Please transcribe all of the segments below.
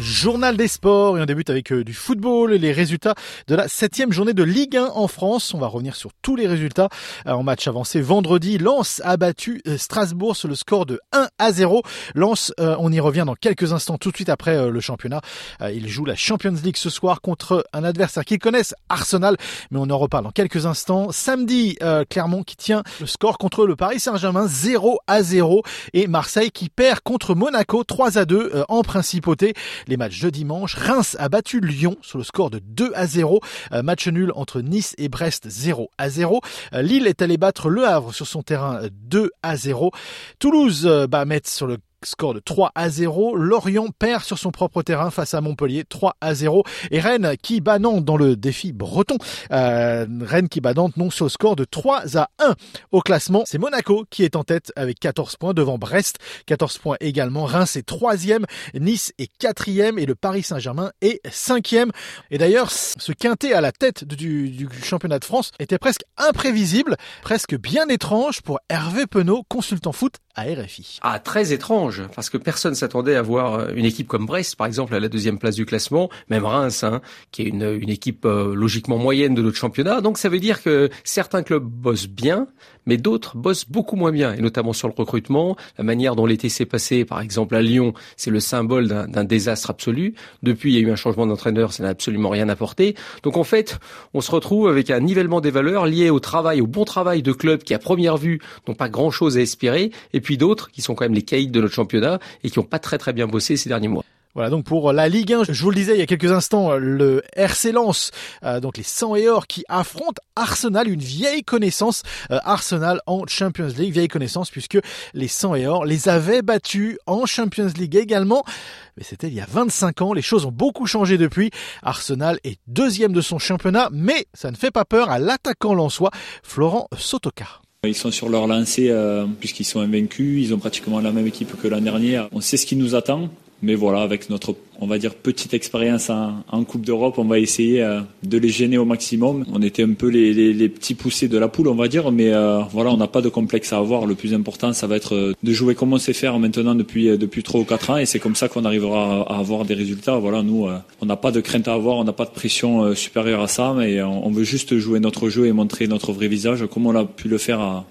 Journal des sports et on débute avec euh, du football et les résultats de la septième journée de Ligue 1 en France. On va revenir sur tous les résultats euh, en match avancé vendredi. Lens a battu euh, Strasbourg sur le score de 1 à 0. Lens, on y revient dans quelques instants tout de suite après le championnat. Il joue la Champions League ce soir contre un adversaire qu'ils connaissent, Arsenal, mais on en reparle dans quelques instants. Samedi, Clermont qui tient le score contre le Paris Saint-Germain 0 à 0 et Marseille qui perd contre Monaco 3 à 2 en principauté. Les matchs de dimanche, Reims a battu Lyon sur le score de 2 à 0. Euh, match nul entre Nice et Brest 0 à 0. Euh, Lille est allé battre Le Havre sur son terrain 2 à 0. Toulouse euh, bat Metz sur le score de 3 à 0. Lorient perd sur son propre terrain face à Montpellier 3 à 0. Et Rennes qui bat Nantes dans le défi breton. Euh, Rennes qui bat Nantes non sur score de 3 à 1. Au classement, c'est Monaco qui est en tête avec 14 points devant Brest. 14 points également. Reims est troisième. Nice est quatrième et le Paris Saint-Germain est cinquième. Et d'ailleurs, ce quintet à la tête du, du championnat de France était presque imprévisible, presque bien étrange pour Hervé Penaud, consultant foot Ah, très étrange, parce que personne s'attendait à voir euh, une équipe comme Brest, par exemple, à la deuxième place du classement, même Reims, hein, qui est une, une équipe euh, logiquement moyenne de notre championnat. Donc ça veut dire que certains clubs bossent bien, mais d'autres bossent beaucoup moins bien, et notamment sur le recrutement, la manière dont l'été s'est passé, par exemple à Lyon, c'est le symbole d'un désastre absolu. Depuis, il y a eu un changement d'entraîneur, ça n'a absolument rien apporté. Donc en fait, on se retrouve avec un nivellement des valeurs lié au travail, au bon travail de clubs qui, à première vue, n'ont pas grand-chose à espérer, et puis d'autres qui sont quand même les caïds de notre championnat et qui n'ont pas très très bien bossé ces derniers mois. Voilà donc pour la Ligue 1, je vous le disais il y a quelques instants, le RC Lens, euh, donc les 100 et or qui affrontent Arsenal, une vieille connaissance, euh, Arsenal en Champions League, vieille connaissance puisque les 100 et or les avaient battus en Champions League également, mais c'était il y a 25 ans, les choses ont beaucoup changé depuis, Arsenal est deuxième de son championnat, mais ça ne fait pas peur à l'attaquant lensois Florent Sotoka. Ils sont sur leur lancée euh, puisqu'ils sont invaincus, ils ont pratiquement la même équipe que l'an dernier. On sait ce qui nous attend, mais voilà, avec notre, on va dire, petite expérience en, Coupe d'Europe, on va essayer euh, de les gêner au maximum. On était un peu les, petits poussés de la poule, on va dire, mais euh, voilà, on n'a pas de complexe à avoir. Le plus important, ça va être euh, de jouer comme on sait faire maintenant depuis depuis ou quatre ans, et c'est comme ça qu'on arrivera à, avoir des résultats. Voilà, nous, on n'a pas de crainte à avoir, on n'a pas de pression supérieure à ça, mais on, on veut juste jouer notre jeu et montrer notre vrai visage, comme on a pu le faire à,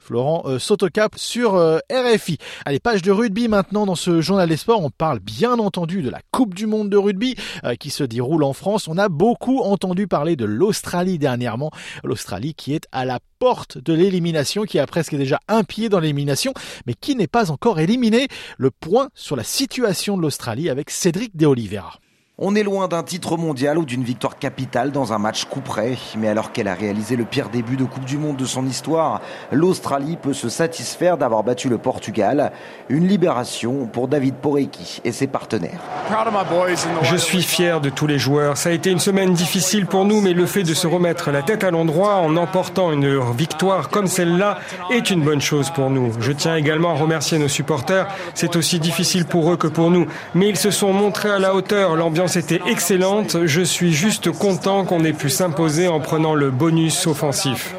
Florent euh, Sotocap sur euh, RFI. Allez, page de rugby maintenant dans ce journal des sports. On parle bien entendu de la Coupe du Monde de rugby euh, qui se déroule en France. On a beaucoup entendu parler de l'Australie dernièrement. L'Australie qui est à la porte de l'élimination, qui a presque déjà un pied dans l'élimination, mais qui n'est pas encore éliminé. Le point sur la situation de l'Australie avec Cédric De Oliveira. On est loin d'un titre mondial ou d'une victoire capitale dans un match coup près, mais alors qu'elle a réalisé le pire début de Coupe du Monde de son histoire, l'Australie peut se satisfaire d'avoir battu le Portugal. Une libération pour David Porecki et ses partenaires. Je suis fier de tous les joueurs. Ça a été une semaine difficile pour nous, mais le fait de se remettre la tête à l'endroit en emportant une victoire comme celle-là est une bonne chose pour nous. Je tiens également à remercier nos supporters. C'est aussi difficile pour eux que pour nous, mais ils se sont montrés à la hauteur. L'ambiance était excellente. Je suis juste content qu'on ait pu s'imposer en prenant le bonus offensif.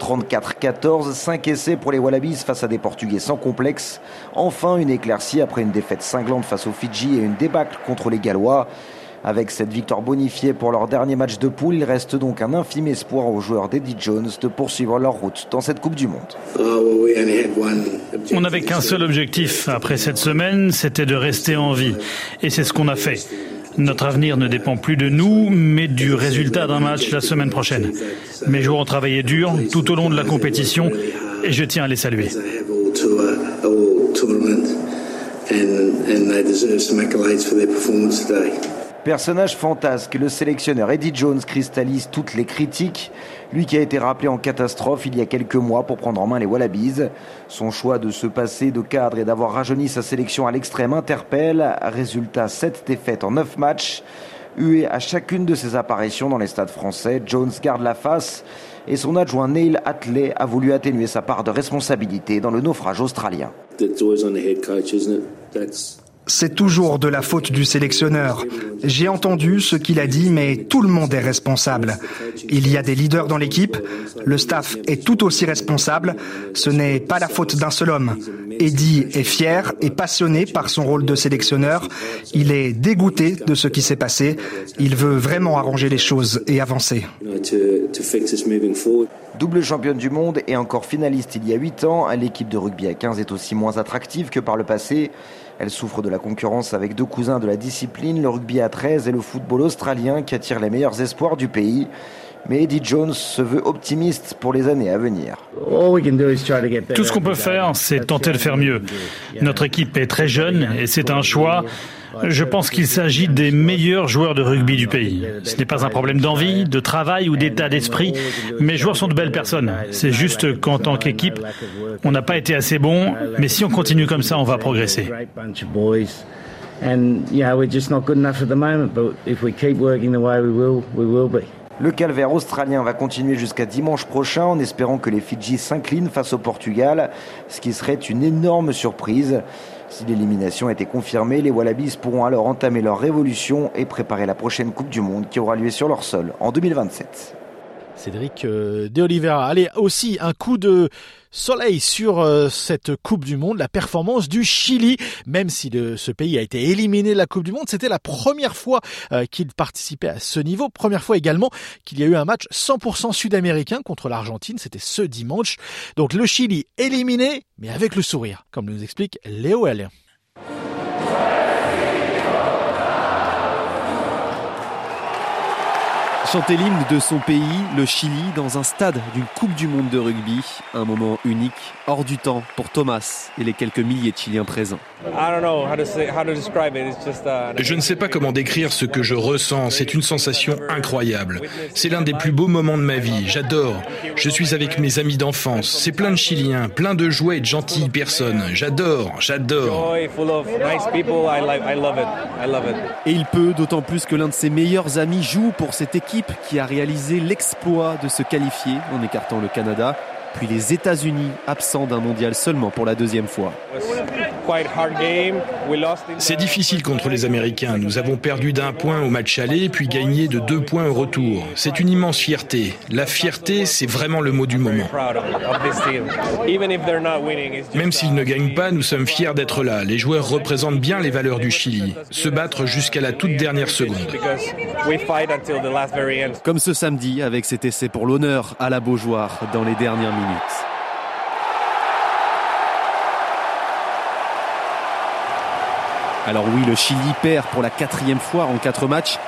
34-14, 5 essais pour les Wallabies face à des Portugais sans complexe. Enfin, une éclaircie après une défaite cinglante face aux Fidji et une débâcle contre les Gallois. Avec cette victoire bonifiée pour leur dernier match de poule, il reste donc un infime espoir aux joueurs d'Eddie Jones de poursuivre leur route dans cette Coupe du Monde. On n'avait qu'un seul objectif après cette semaine, c'était de rester en vie. Et c'est ce qu'on a fait. Notre avenir ne dépend plus de nous, mais du résultat d'un match la semaine prochaine. Mes joueurs ont travaillé dur tout au long de la compétition et je tiens à les saluer. Personnage fantasque, le sélectionneur Eddie Jones cristallise toutes les critiques. Lui qui a été rappelé en catastrophe il y a quelques mois pour prendre en main les Wallabies. Son choix de se passer de cadre et d'avoir rajeuni sa sélection à l'extrême interpelle. Résultat 7 défaites en 9 matchs. Hué à chacune de ses apparitions dans les stades français, Jones garde la face et son adjoint Neil Atley a voulu atténuer sa part de responsabilité dans le naufrage australien. C'est toujours de la faute du sélectionneur. J'ai entendu ce qu'il a dit, mais tout le monde est responsable. Il y a des leaders dans l'équipe, le staff est tout aussi responsable, ce n'est pas la faute d'un seul homme. Eddie est fier et passionné par son rôle de sélectionneur, il est dégoûté de ce qui s'est passé, il veut vraiment arranger les choses et avancer. Double championne du monde et encore finaliste il y a 8 ans, l'équipe de rugby à 15 est aussi moins attractive que par le passé. Elle souffre de la concurrence avec deux cousins de la discipline, le rugby à 13 et le football australien qui attire les meilleurs espoirs du pays. Mais Eddie Jones se veut optimiste pour les années à venir. Tout ce qu'on peut faire, c'est tenter de faire mieux. Notre équipe est très jeune et c'est un choix. Je pense qu'il s'agit des meilleurs joueurs de rugby du pays. Ce n'est pas un problème d'envie, de travail ou d'état d'esprit. Mes joueurs sont de belles personnes. C'est juste qu'en tant qu'équipe, on n'a pas été assez bon, mais si on continue comme ça, on va progresser. Le calvaire australien va continuer jusqu'à dimanche prochain en espérant que les Fidji s'inclinent face au Portugal, ce qui serait une énorme surprise. Si l'élimination était confirmée, les Wallabies pourront alors entamer leur révolution et préparer la prochaine Coupe du Monde qui aura lieu sur leur sol en 2027. Cédric euh, De Oliveira. Allez, aussi un coup de soleil sur euh, cette Coupe du Monde, la performance du Chili, même si ce pays a été éliminé de la Coupe du Monde, c'était la première fois euh, qu'il participait à ce niveau, première fois également qu'il y a eu un match 100% sud-américain contre l'Argentine, c'était ce dimanche. Donc le Chili éliminé, mais avec le sourire, comme nous explique Léo Allien. Chanter l'hymne de son pays, le Chili, dans un stade d'une Coupe du Monde de rugby, un moment unique, hors du temps pour Thomas et les quelques milliers de Chiliens présents. Je ne sais pas comment décrire ce que je ressens, c'est une sensation incroyable. C'est l'un des plus beaux moments de ma vie, j'adore. Je suis avec mes amis d'enfance, c'est plein de Chiliens, plein de joie et de gentilles personnes. J'adore, j'adore. Et il peut, d'autant plus que l'un de ses meilleurs amis joue pour cette équipe qui a réalisé l'exploit de se qualifier en écartant le Canada puis les États-Unis, absents d'un mondial seulement pour la deuxième fois. C'est difficile contre les Américains. Nous avons perdu d'un point au match aller, puis gagné de deux points au retour. C'est une immense fierté. La fierté, c'est vraiment le mot du moment. Même s'ils ne gagnent pas, nous sommes fiers d'être là. Les joueurs représentent bien les valeurs du Chili. Se battre jusqu'à la toute dernière seconde. Comme ce samedi, avec cet essai pour l'honneur à la Beaujoire dans les dernières minutes. Alors oui, le Chili perd pour la quatrième fois en quatre matchs,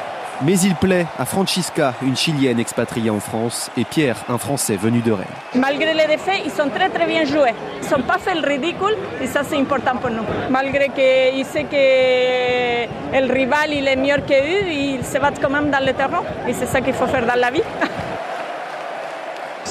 mais il plaît à Francisca, une Chilienne expatriée en France, et Pierre, un Français venu de Rennes. Malgré les défaites, ils sont très très bien joués. Ils n'ont pas fait le ridicule et ça c'est important pour nous. Malgré qu'ils savent que le rival est meilleur qu'eux, ils se battent quand même dans le terrain et c'est ça qu'il faut faire dans la vie.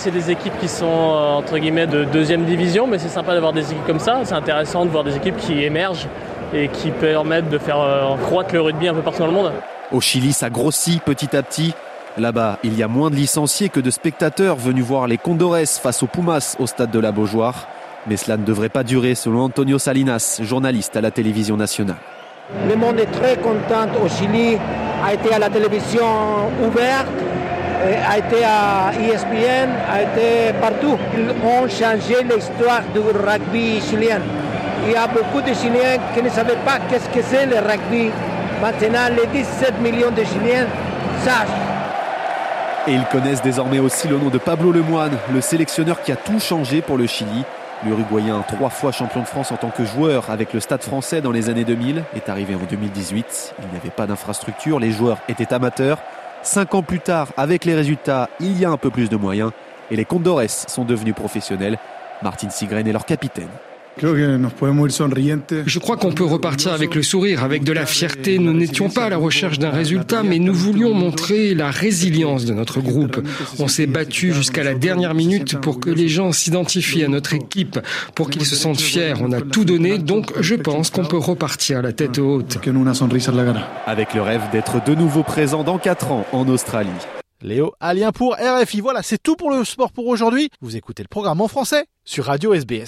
c'est des équipes qui sont euh, entre guillemets de deuxième division, mais c'est sympa d'avoir des équipes comme ça. C'est intéressant de voir des équipes qui émergent et qui permettent de faire euh, croître le rugby un peu partout dans le monde. Au Chili, ça grossit petit à petit. Là-bas, il y a moins de licenciés que de spectateurs venus voir les Condores face aux Pumas au stade de la Beaujoire. Mais cela ne devrait pas durer, selon Antonio Salinas, journaliste à la télévision nationale. Le monde est très content au Chili, a été à la télévision ouverte a été à ESPN, a été partout. Ils ont changé l'histoire du rugby chilien. Il y a beaucoup de Chiliens qui ne savaient pas qu'est-ce que c'est le rugby. Maintenant, les 17 millions de Chiliens savent. Et ils connaissent désormais aussi le nom de Pablo Lemoine, le sélectionneur qui a tout changé pour le Chili. L'Uruguayen, trois fois champion de France en tant que joueur avec le Stade français dans les années 2000, est arrivé en 2018. Il n'y avait pas d'infrastructure, les joueurs étaient amateurs. Cinq ans plus tard, avec les résultats, il y a un peu plus de moyens et les Condores sont devenus professionnels. Martin Sigren est leur capitaine. Je crois qu'on peut repartir avec le sourire, avec de la fierté. Nous n'étions pas à la recherche d'un résultat, mais nous voulions montrer la résilience de notre groupe. On s'est battu jusqu'à la dernière minute pour que les gens s'identifient à notre équipe, pour qu'ils se sentent fiers. On a tout donné, donc je pense qu'on peut repartir la tête haute. Avec le rêve d'être de nouveau présent dans 4 ans en Australie. Léo Alien pour RFI. Voilà, c'est tout pour le sport pour aujourd'hui. Vous écoutez le programme en français sur Radio SBS.